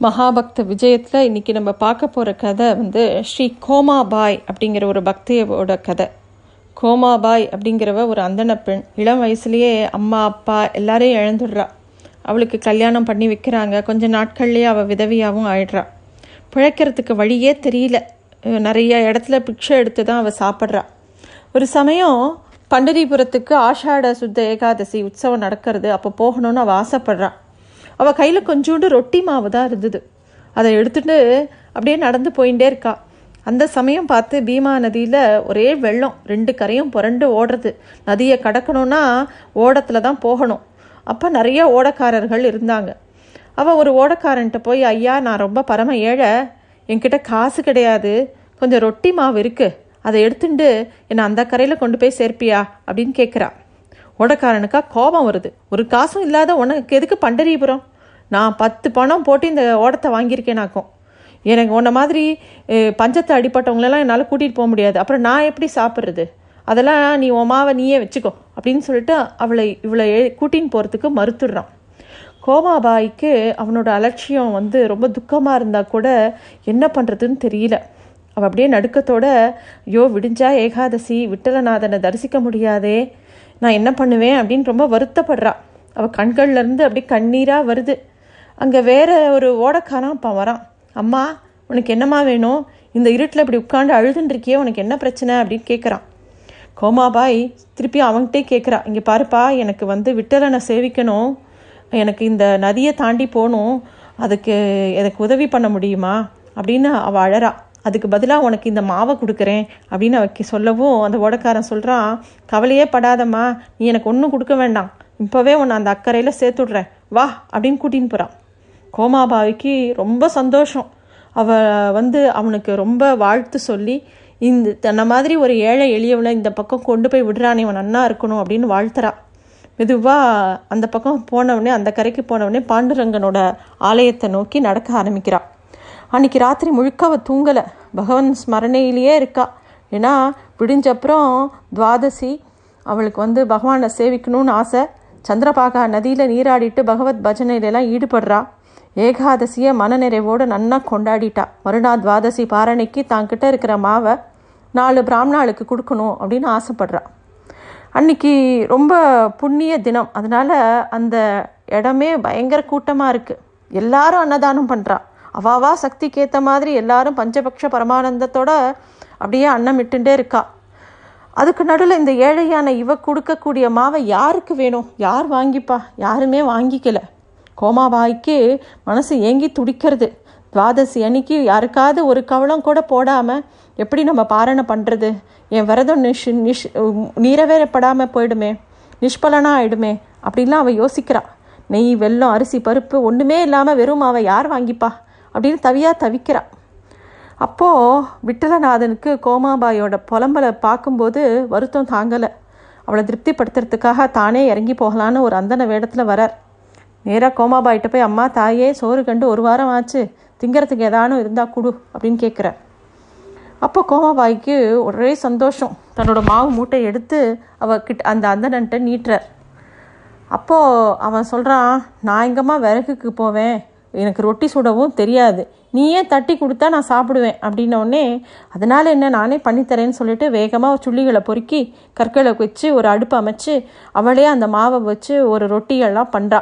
மகாபக்த விஜயத்தில் இன்னைக்கு நம்ம பார்க்க போகிற கதை வந்து ஸ்ரீ கோமாபாய் அப்படிங்கிற ஒரு பக்தியோட கதை. கோமாபாய் அப்படிங்கிறவ ஒரு அந்தன பெண். இளம் வயசுலேயே அம்மா அப்பா எல்லாரையும் இழந்துடுறா. அவளுக்கு கல்யாணம் பண்ணி வைக்கிறாங்க. கொஞ்ச நாட்கள்லேயே அவள் விதவியாகவும் ஆயிடுறா. பிழைக்கிறதுக்கு வழியே தெரியல. நிறைய இடத்துல பிக்ஷை எடுத்து தான் அவள் சாப்பிட்றா. ஒரு சமயம் பண்டரிபுரத்துக்கு ஆஷாட சுத்த ஏகாதசி உற்சவம் நடக்கிறது. அப்போ போகணும்னு அவள் ஆசைப்படுறா. அவள் கையில் கொஞ்சோண்டு ரொட்டி மாவு தான் இருந்தது. அதை எடுத்துட்டு அப்படியே நடந்து போயிட்டே இருக்கா. அந்த சமயம் பார்த்து பீமா நதியில் ஒரே வெள்ளம் ரெண்டு கரையும் புரண்டு ஓடுறது. நதியை கடக்கணும்னா ஓடத்தில் தான் போகணும். அப்போ நிறைய ஓடக்காரர்கள் இருந்தாங்க. அவள் ஒரு ஓடக்காரன்ட்ட போய் ஐயா நான் ரொம்ப பரம ஏழை. என்கிட்ட காசு கிடையாது. கொஞ்சம் ரொட்டி மாவு இருக்குது அதை எடுத்துட்டு என்னை அந்த கரையில் கொண்டு போய் சேர்ப்பியா? அப்படின்னு கேட்குறா ஓடக்காரனுக்கா கோபம் வருது. ஒரு காசும் இல்லாத உனக்கு எதுக்கு பண்டரிபுரம்? நான் பத்து பணம் போட்டு இந்த ஓடத்தை வாங்கியிருக்கேனாக்கும். எனக்கு உன்ன மாதிரி பஞ்சத்தை அடிப்பட்டவங்களெல்லாம் என்னால் கூட்டிகிட்டு போக முடியாது. அப்புறம் நான் எப்படி சாப்பிட்றது? அதெல்லாம் நீ உன் மாவை நீயே வச்சுக்கோ அப்படின்னு சொல்லிட்டு அவளை இவளை கூட்டின்னு போகிறதுக்கு மறுத்துடுறான். கோமாபாய்க்கு அவனோட அலட்சியம் வந்து ரொம்ப துக்கமாக இருந்தால் கூட என்ன பண்ணுறதுன்னு தெரியல. அவள் அப்படியே நடுக்கத்தோட ஐயோ விடிஞ்சா ஏகாதசி விட்டலநாதனை தரிசிக்க முடியாதே நான் என்ன பண்ணுவேன் அப்படின்னு ரொம்ப வருத்தப்படுறா. அவள் கண்கள்லேருந்து அப்படியே கண்ணீராக வருது. அங்கே வேற ஒரு ஓடக்காரன் அப்போ வரான். அம்மா உனக்கு என்னம்மா வேணும்? இந்த இருட்டில் இப்படி உட்காந்து அழுதுன்றிருக்கியே உனக்கு என்ன பிரச்சனை? அப்படின்னு கேட்குறான் கோமாபாய் திருப்பி அவன்கிட்டே கேட்குறா இங்கே பாருப்பா எனக்கு வந்து விட்டலனை சேவிக்கணும். எனக்கு இந்த நதியை தாண்டி போகணும். அதுக்கு எனக்கு உதவி பண்ண முடியுமா? அப்படின்னு அவள் அழறா. அதுக்கு பதிலாக உனக்கு இந்த மாவை கொடுக்குறேன் அப்படின்னு அவ சொல்லவும் அந்த ஓடக்காரன் சொல்கிறான் கவலையே படாதம்மா நீ எனக்கு ஒன்றும் கொடுக்க வேண்டாம். இப்போவே உன்னை அந்த அக்கறையில் சேர்த்துடுறேன். வா அப்படின்னு கூட்டின்னு போகிறான் கோமாபாவிக்கு ரொம்ப சந்தோஷம். அவ வந்து அவனுக்கு ரொம்ப வாழ்த்து சொல்லி இந்த தன்னை மாதிரி ஒரு ஏழை எளியவனை இந்த பக்கம் கொண்டு போய் விடுறானே இவன் நன்னா இருக்கணும் அப்படின்னு வாழ்த்துறா. மெதுவாக அந்த பக்கம் போனவொடனே அந்த கரைக்கு போனவொடனே பாண்டுரங்கனோட ஆலயத்தை நோக்கி நடக்க ஆரம்பிக்கிறான் அன்னைக்கு ராத்திரி முழுக்க அவள் தூங்கலை. பகவான் ஸ்மரணையிலேயே இருக்கா. ஏன்னா விடிஞ்சப்புறம் துவாதசி அவளுக்கு வந்து பகவானை சேவிக்கணும்னு ஆசை. சந்திரபாகா நதியில் நீராடிட்டு பகவத் பஜனையிலலாம் ஈடுபடுறா. ஏகாதசியை மனநிறைவோடு நன்னா கொண்டாடிட்டா. மறுநாள் துவாதசி பாரணைக்கு தாங்கிட்ட இருக்கிற மாவை நாலு பிராமணாளுக்கு கொடுக்கணும் அப்படின்னு ஆசைப்படுறா. அன்னைக்கு ரொம்ப புண்ணிய தினம். அதனால் அந்த இடமே பயங்கர கூட்டமாக இருக்குது எல்லாரும் அன்னதானம் பண்ணுறா அவாவா சக்திக்கு ஏற்ற மாதிரி எல்லாரும் பஞ்சபக்ஷ பரமானந்தத்தோட அப்படியே அன்னம் இட்டுண்டே இருக்கா. அதுக்கு நடுவில் இந்த ஏழையான இவ கொடுக்கக்கூடிய மாவை யாருக்கு வேணும்? யார் வாங்கிப்பா? யாருமே வாங்கிக்கல. கோமாபாய்க்கு மனசு ஏங்கி துடிக்கிறது. துவாதசி அன்னைக்கு யாருக்காவது ஒரு கவலம் கூட போடாமல் எப்படி நம்ம பாரணை பண்ணுறது என் விரதம் நிஷ் நிஷ் நீரவேறப்படாமல் போயிடுமே நிஷ்பலனாக ஆயிடுமே அப்படின்லாம் அவள் யோசிக்கிறாள் நெய் வெல்லம் அரிசி பருப்பு ஒன்றுமே இல்லாமல் வெறும் மாவை யார் வாங்கிப்பா? அப்படின்னு தவியாக தவிக்கிறான் அப்போது விட்டலநாதனுக்கு கோமாபாயோட புலம்பலை பார்க்கும்போது வருத்தம் தாங்கலை. அவளை திருப்திப்படுத்துறதுக்காக தானே இறங்கி போகலான்னு ஒரு அந்தன வேடத்தில் வரார். நேராக கோமாபாய்கிட்ட போய் அம்மா தாயே சோறு கண்டு ஒரு வாரம் ஆச்சு. திங்கிறதுக்கு ஏதானும் இருந்தால் கொடு அப்படின்னு கேட்குறார் அப்போ கோமாபாய்க்கு ஒரே சந்தோஷம். தன்னோட மாவு மூட்டை எடுத்து அவ கிட்ட அந்த அந்தனன்ட்ட நீட்டுறார். அப்போது அவன் சொல்கிறான் நான் எங்கம்மா விறகுக்கு போவேன். எனக்கு ரொட்டி சுடவும் தெரியாது. நீயே தட்டி கொடுத்தா நான் சாப்பிடுவேன் அப்படின்னோடனே அதனால் என்ன? நானே பண்ணித்தரேன்னு சொல்லிட்டு வேகமாக சுள்ளிகளை பொறுக்கி கற்களை வச்சு ஒரு அடுப்பு அமைச்சு அவளே அந்த மாவை வச்சு ஒரு ரொட்டியெல்லாம் பண்ணுறா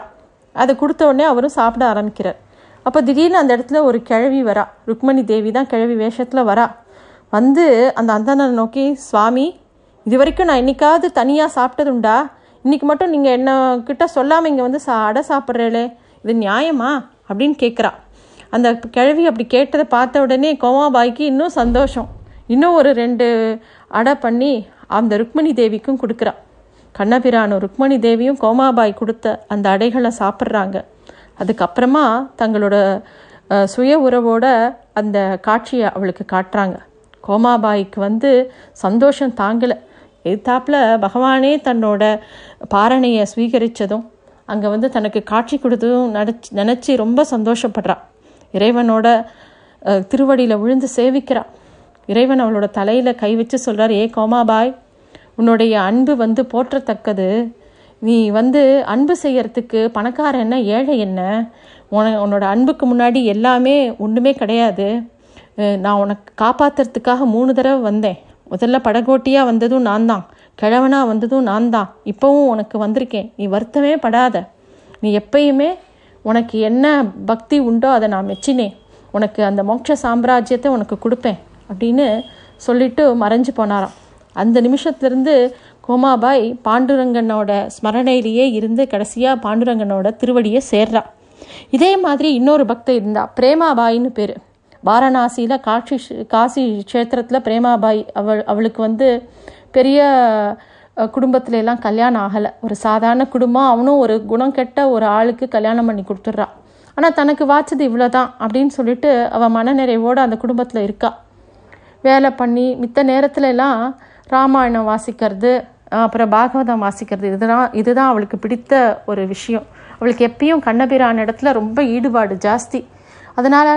அதை கொடுத்த உடனே அவரும் சாப்பிட ஆரம்பிக்கிறார். அப்போ திடீர்னு அந்த இடத்துல ஒரு கிழவி வரா. ருக்மணி தேவி தான் கிழவி வேஷத்தில் வரா. வந்து அந்த அந்தனை நோக்கி சுவாமி இது வரைக்கும் நான் என்றைக்காவது தனியாக சாப்பிட்டதுண்டா இன்றைக்கி மட்டும் நீங்கள் என்ன கிட்ட சொல்லாமல் இங்கே வந்து சா அடை சாப்பிட்றேளே. இது நியாயமா? அப்படின்னு கேட்குறா அந்த கிழவி அப்படி கேட்டதை பார்த்த உடனே கோமாபாய்க்கு இன்னும் சந்தோஷம். இன்னும் ஒரு ரெண்டு அடை பண்ணி அந்த ருக்மணி தேவிக்கும் கொடுக்குறா. கண்ணபிரானும் ருக்மணி தேவியும் கோமாபாய் கொடுத்த அந்த அடைகளை சாப்பிட்றாங்க. அதுக்கப்புறமா தங்களோட சுய உறவோட அந்த காட்சியை அவளுக்கு காட்டுறாங்க. கோமாபாய்க்கு வந்து சந்தோஷம் தாங்கலை. எதிர்த்தாப்பில் பகவானே தன்னோட பாரணையை ஸ்வீகரித்ததும் அங்கே வந்து தனக்கு காட்சி கொடுத்ததும் நடிச்சு நினச்சி ரொம்ப சந்தோஷப்படுறா. இறைவனோட திருவடியில் விழுந்து சேவிக்கிறா. இறைவன் அவளோட தலையில் கை வச்சு சொல்கிறார் ஏ கோமாபாய் உன்னுடைய அன்பு வந்து போற்றத்தக்கது. நீ வந்து அன்பு செய்யறதுக்கு பணக்காரன் என்ன ஏழை என்ன? உன உன்னோட அன்புக்கு முன்னாடி எல்லாமே ஒன்றுமே கிடையாது. நான் உனக்கு காப்பாத்துறதுக்காக மூணு தடவை வந்தேன். முதல்ல படகோட்டியாக வந்ததும் நான் தான். கிழவனா வந்ததும் நான் தான் இப்போவும் உனக்கு வந்திருக்கேன். நீ வருத்தமே படாத. நீ எப்பயுமே உனக்கு என்ன பக்தி உண்டோ அதை நான் மெச்சினேன். உனக்கு அந்த மோட்ச சாம்ராஜ்யத்தை உனக்கு கொடுப்பேன் அப்படின்னு சொல்லிட்டு மறைஞ்சு போனாராம். அந்த நிமிஷத்துலேருந்து கோமாபாய் பாண்டுரங்கனோட ஸ்மரணையிலேயே இருந்து கடைசியாக பாண்டுரங்கனோட திருவடியை சேர்றா. இதே மாதிரி இன்னொரு பக்தர் இருந்தா பிரேமாபாயின்னு பேர். வாரணாசியில் காட்சி காசி க்ஷேத்திரத்தில் பிரேமாபாய் அவள் அவளுக்கு வந்து பெரிய குடும்பத்துல எல்லாம் கல்யாணம் ஆகலை. ஒரு சாதாரண குடும்பம் அவனும் ஒரு குணம் கெட்ட ஒரு ஆளுக்கு கல்யாணம் பண்ணி கொடுத்துட்றான் ஆனால் தனக்கு வாச்சது இவ்வளோதான் அப்படின்னு சொல்லிட்டு அவள் மனநிறைவோடு அந்த குடும்பத்தில் இருக்கா. வேலை பண்ணி மித்த நேரத்துல எல்லாம் ராமாயணம் வாசிக்கிறது அப்புறம் பாகவதம் வாசிக்கிறது இதுதான் இதுதான் அவளுக்கு பிடித்த ஒரு விஷயம். அவளுக்கு எப்பயும் கண்ணபிரான இடத்துல ரொம்ப ஈடுபாடு ஜாஸ்தி. அதனால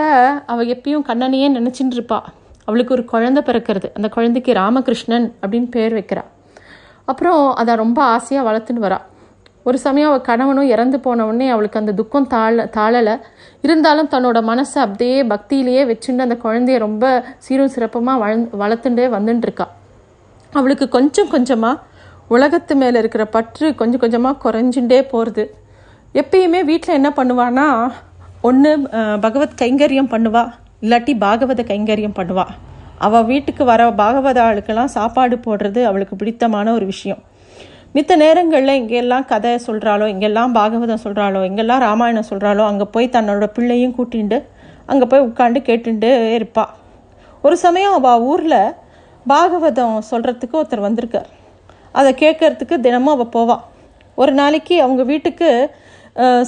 அவள் எப்பயும் கண்ணனையே நினச்சின்னு இருப்பாள் அவளுக்கு ஒரு குழந்தை பிறக்கிறது. அந்த குழந்தைக்கு ராமகிருஷ்ணன் அப்படின்னு பேர் வைக்கிறா. அப்புறம் அதை ரொம்ப ஆசையாக வளர்த்துன்னு வரா. ஒரு சமயம் அவள் கணவனும் இறந்து போன உடனே அவளுக்கு அந்த துக்கம் தாழ தாழலை. இருந்தாலும் தன்னோட மனசை அப்படியே பக்தியிலேயே வச்சுட்டு அந்த குழந்தைய ரொம்ப சீரும் சிறப்பமாக வள வளர்த்துட்டே வந்துட்டுருக்கா அவளுக்கு கொஞ்சம் கொஞ்சமாக உலகத்து மேலே இருக்கிற பற்று கொஞ்சம் கொஞ்சமாக குறைஞ்சுட்டே போகிறது எப்பயுமே வீட்டில் என்ன பண்ணுவான்னா ஒன்று பகவத் கைங்கரியம் பண்ணுவாள் இல்லாட்டி பாகவத கைங்கரியம் பண்ணுவாள் அவள் வீட்டுக்கு வர பாகவத ஆளுக்கெல்லாம் சாப்பாடு போடுறது அவளுக்கு பிடித்தமான ஒரு விஷயம். மித்த நேரங்களில் எங்கெல்லாம் கதை சொல்கிறாளோ எங்கெல்லாம் பாகவதம் சொல்கிறாளோ எங்கெல்லாம் ராமாயணம் சொல்கிறாளோ அங்கே போய் தன்னோட பிள்ளையும் கூட்டிண்டு அங்கே போய் உட்காந்து கேட்டுட்டு இருப்பாள் ஒரு சமயம் அவள் ஊரில் பாகவதம் சொல்கிறதுக்கு ஒருத்தர் வந்திருக்கார். அதை கேட்கறதுக்கு தினமும் அவள் போவாள் ஒரு நாளைக்கு அவங்க வீட்டுக்கு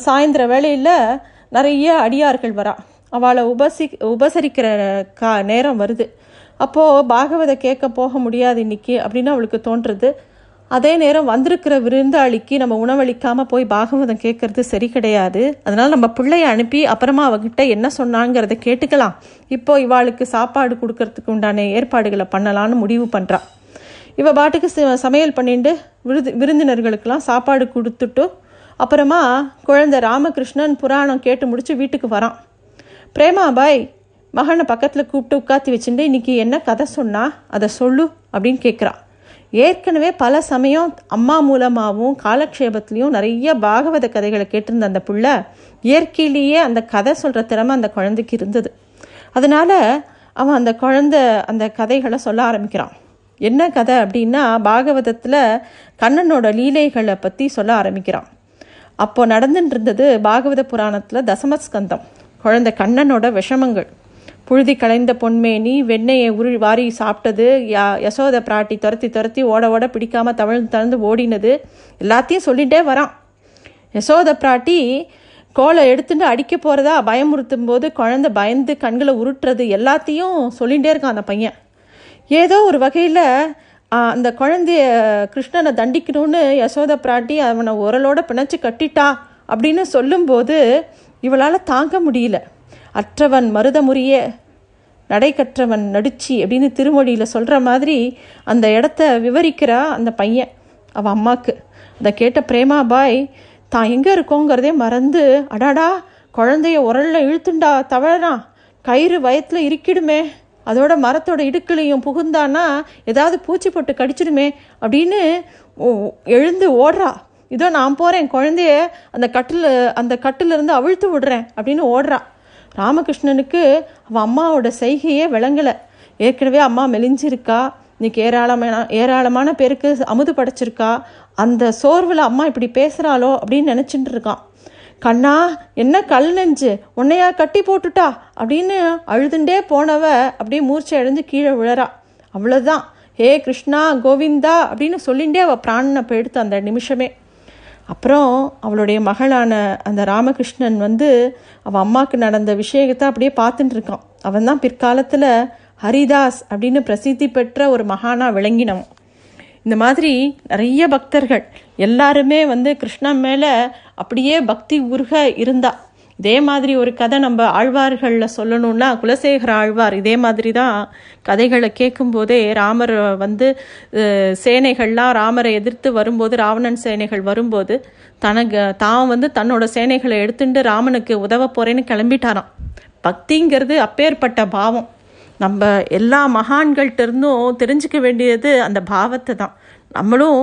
சாயந்தர வேளையில் நிறைய அடியார்கள் வரா. அவளை உபசி உபசரிக்கிற கா நேரம் வருது. அப்போது பாகவத கேட்க போக முடியாது இன்னைக்கு அப்படின்னு அவளுக்கு தோன்றுறது அதே நேரம் வந்திருக்கிற விருந்தாளிக்கு நம்ம உணவளிக்காமல் போய் பாகவதம் கேட்கறது சரி கிடையாது. அதனால் நம்ம பிள்ளைய அனுப்பி அப்புறமா அவகிட்ட என்ன சொன்னாங்கிறத கேட்டுக்கலாம். இப்போ இவாளுக்கு சாப்பாடு கொடுக்கறதுக்கு உண்டான ஏற்பாடுகளை பண்ணலான்னு முடிவு பண்ணுறான் இவள் பாட்டுக்கு ச- சமையல் பண்ணிட்டு விருது விருந்தினர்களுக்கெல்லாம் சாப்பாடு கொடுத்துட்டு அப்புறமா குழந்தை ராமகிருஷ்ணன் புராணம் கேட்டு முடித்து வீட்டுக்கு வரான். பிரேமாபாய் மகனை பக்கத்தில் கூப்பிட்டு உட்காத்தி வச்சுட்டு இன்னைக்கு என்ன கதை சொன்னா அதை சொல்லு அப்படின்னு கேட்குறா ஏற்கனவே பல சமயம் அம்மா மூலமாகவும் காலக்ஷேபத்துலேயும் நிறைய பாகவத கதைகளை கேட்டிருந்த அந்த புள்ள இயற்கையிலேயே அந்த கதை சொல்கிற திறமை அந்த குழந்தைக்கு இருந்தது. அதனால் அவன் அந்த குழந்தை அந்த கதைகளை சொல்ல ஆரம்பிக்கிறான். என்ன கதை அப்படின்னா பாகவதத்தில் கண்ணனோட லீலைகளை பற்றி சொல்ல ஆரம்பிக்கிறான். அப்போ நடந்துட்டு இருந்தது பாகவத புராணத்தில் தசமஸ்கந்தம். குழந்தை கண்ணனோட விஷமங்கள். புழுதி கலைந்த பொன்மேனி வெண்ணெயை உரு வாரி சாப்பிட்டது யா யசோத பிராட்டி துரத்தி துரத்தி ஓட ஓட பிடிக்காம தவழ்ந்து தளர்ந்து ஓடினது எல்லாத்தையும் சொல்லிகிட்டே வரான். யசோத பிராட்டி கோலை எடுத்துட்டு அடிக்க போகிறதா பயமுறுத்தும் போது குழந்தை பயந்து கண்களை உருட்டுறது எல்லாத்தையும் சொல்லிகிட்டே இருக்கான் அந்த பையன். ஏதோ ஒரு வகையில் அந்த குழந்தைய கிருஷ்ணனை தண்டிக்கணும்னு யசோத பிராட்டி அவனை உரலோட பிணைச்சு கட்டிட்டா. அப்படின்னு சொல்லும்போது இவளால் தாங்க முடியல. அற்றவன் மருதமுறிய நடை கற்றவன் நடிச்சி அப்படின்னு திருமொழியில் சொல்கிற மாதிரி அந்த இடத்த விவரிக்கிறா அந்த பையன் அவள் அம்மாக்கு. அதை கேட்ட பிரேமா பாய் தான் எங்கே இருக்கோங்கிறதே மறந்து அடாடா குழந்தைய உரல்ல இழுத்துண்டா தவழறான் கயிறு வயத்தில் இருக்கிடுமே அதோட மரத்தோட இடுக்குலையும் புகுந்தானா ஏதாவது பூச்சி போட்டு கடிச்சிடுமே அப்படின்னு எழுந்து ஓடுறா. இதோ நான் போகிறேன் குழந்தைய அந்த கட்டில் அந்த கட்டிலிருந்து அவிழ்த்து விடுறேன் அப்படின்னு ஓடுறா. ராமகிருஷ்ணனுக்கு அவன் அம்மாவோட செய்கையே விளங்கலை. ஏற்கனவே அம்மா மெலிஞ்சிருக்கா இன்னைக்கு ஏராளமான ஏராளமான பேருக்கு அமுது படைச்சிருக்கா அந்த சோர்வில் அம்மா இப்படி பேசுகிறாளோ அப்படின்னு நினச்சிட்டு இருக்கான் கண்ணா என்ன கல் நெஞ்சு உன்னையா கட்டி போட்டுட்டா அப்படின்னு அழுதுண்டே போனவ அப்படியே மூர்ச்சை அழிஞ்சு கீழே விழறா. அவ்வளோதான் ஹே கிருஷ்ணா கோவிந்தா அப்படின்னு சொல்லிண்டே அவள் பிராணனை போயிடுத்து அந்த நிமிஷமே. அப்புறம் அவளுடைய மகளான அந்த ராமகிருஷ்ணன் வந்து அவள் அம்மாவுக்கு நடந்த விஷயத்தை அப்படியே பார்த்துட்டு இருக்கான். அவன் தான் பிற்காலத்தில் ஹரிதாஸ் அப்படின்னு பிரசித்தி பெற்ற ஒரு மகானா விளங்கினவன். இந்த மாதிரி நிறைய பக்தர்கள் எல்லாருமே வந்து கிருஷ்ணன் மேலே அப்படியே பக்தி உருக இருந்தாள் இதே மாதிரி ஒரு கதை நம்ம ஆழ்வார்களில் சொல்லணும்னா குலசேகர ஆழ்வார் இதே மாதிரி தான் கதைகளை கேட்கும்போதே ராமர் வந்து சேனைகள்லாம் ராமரை எதிர்த்து வரும்போது ராவணன் சேனைகள் வரும்போது தனக்கு தான் வந்து தன்னோட சேனைகளை எடுத்துட்டு ராமனுக்கு உதவ போகிறேன்னு கிளம்பிட்டாராம். பக்திங்கிறது அப்பேற்பட்ட பாவம். நம்ம எல்லா மகான்கள்ட்ட இருந்தும் தெரிஞ்சுக்க வேண்டியது அந்த பாவத்தை தான். நம்மளும்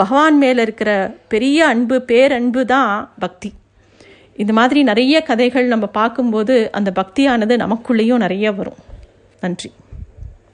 பகவான் மேலே இருக்கிற பெரிய அன்பு பேரன்பு தான் பக்தி. இந்த மாதிரி நிறைய கதைகள் நம்ம பார்க்கும்போது அந்த பக்தியானது நமக்குள்ளேயும் நிறைய வரும். நன்றி.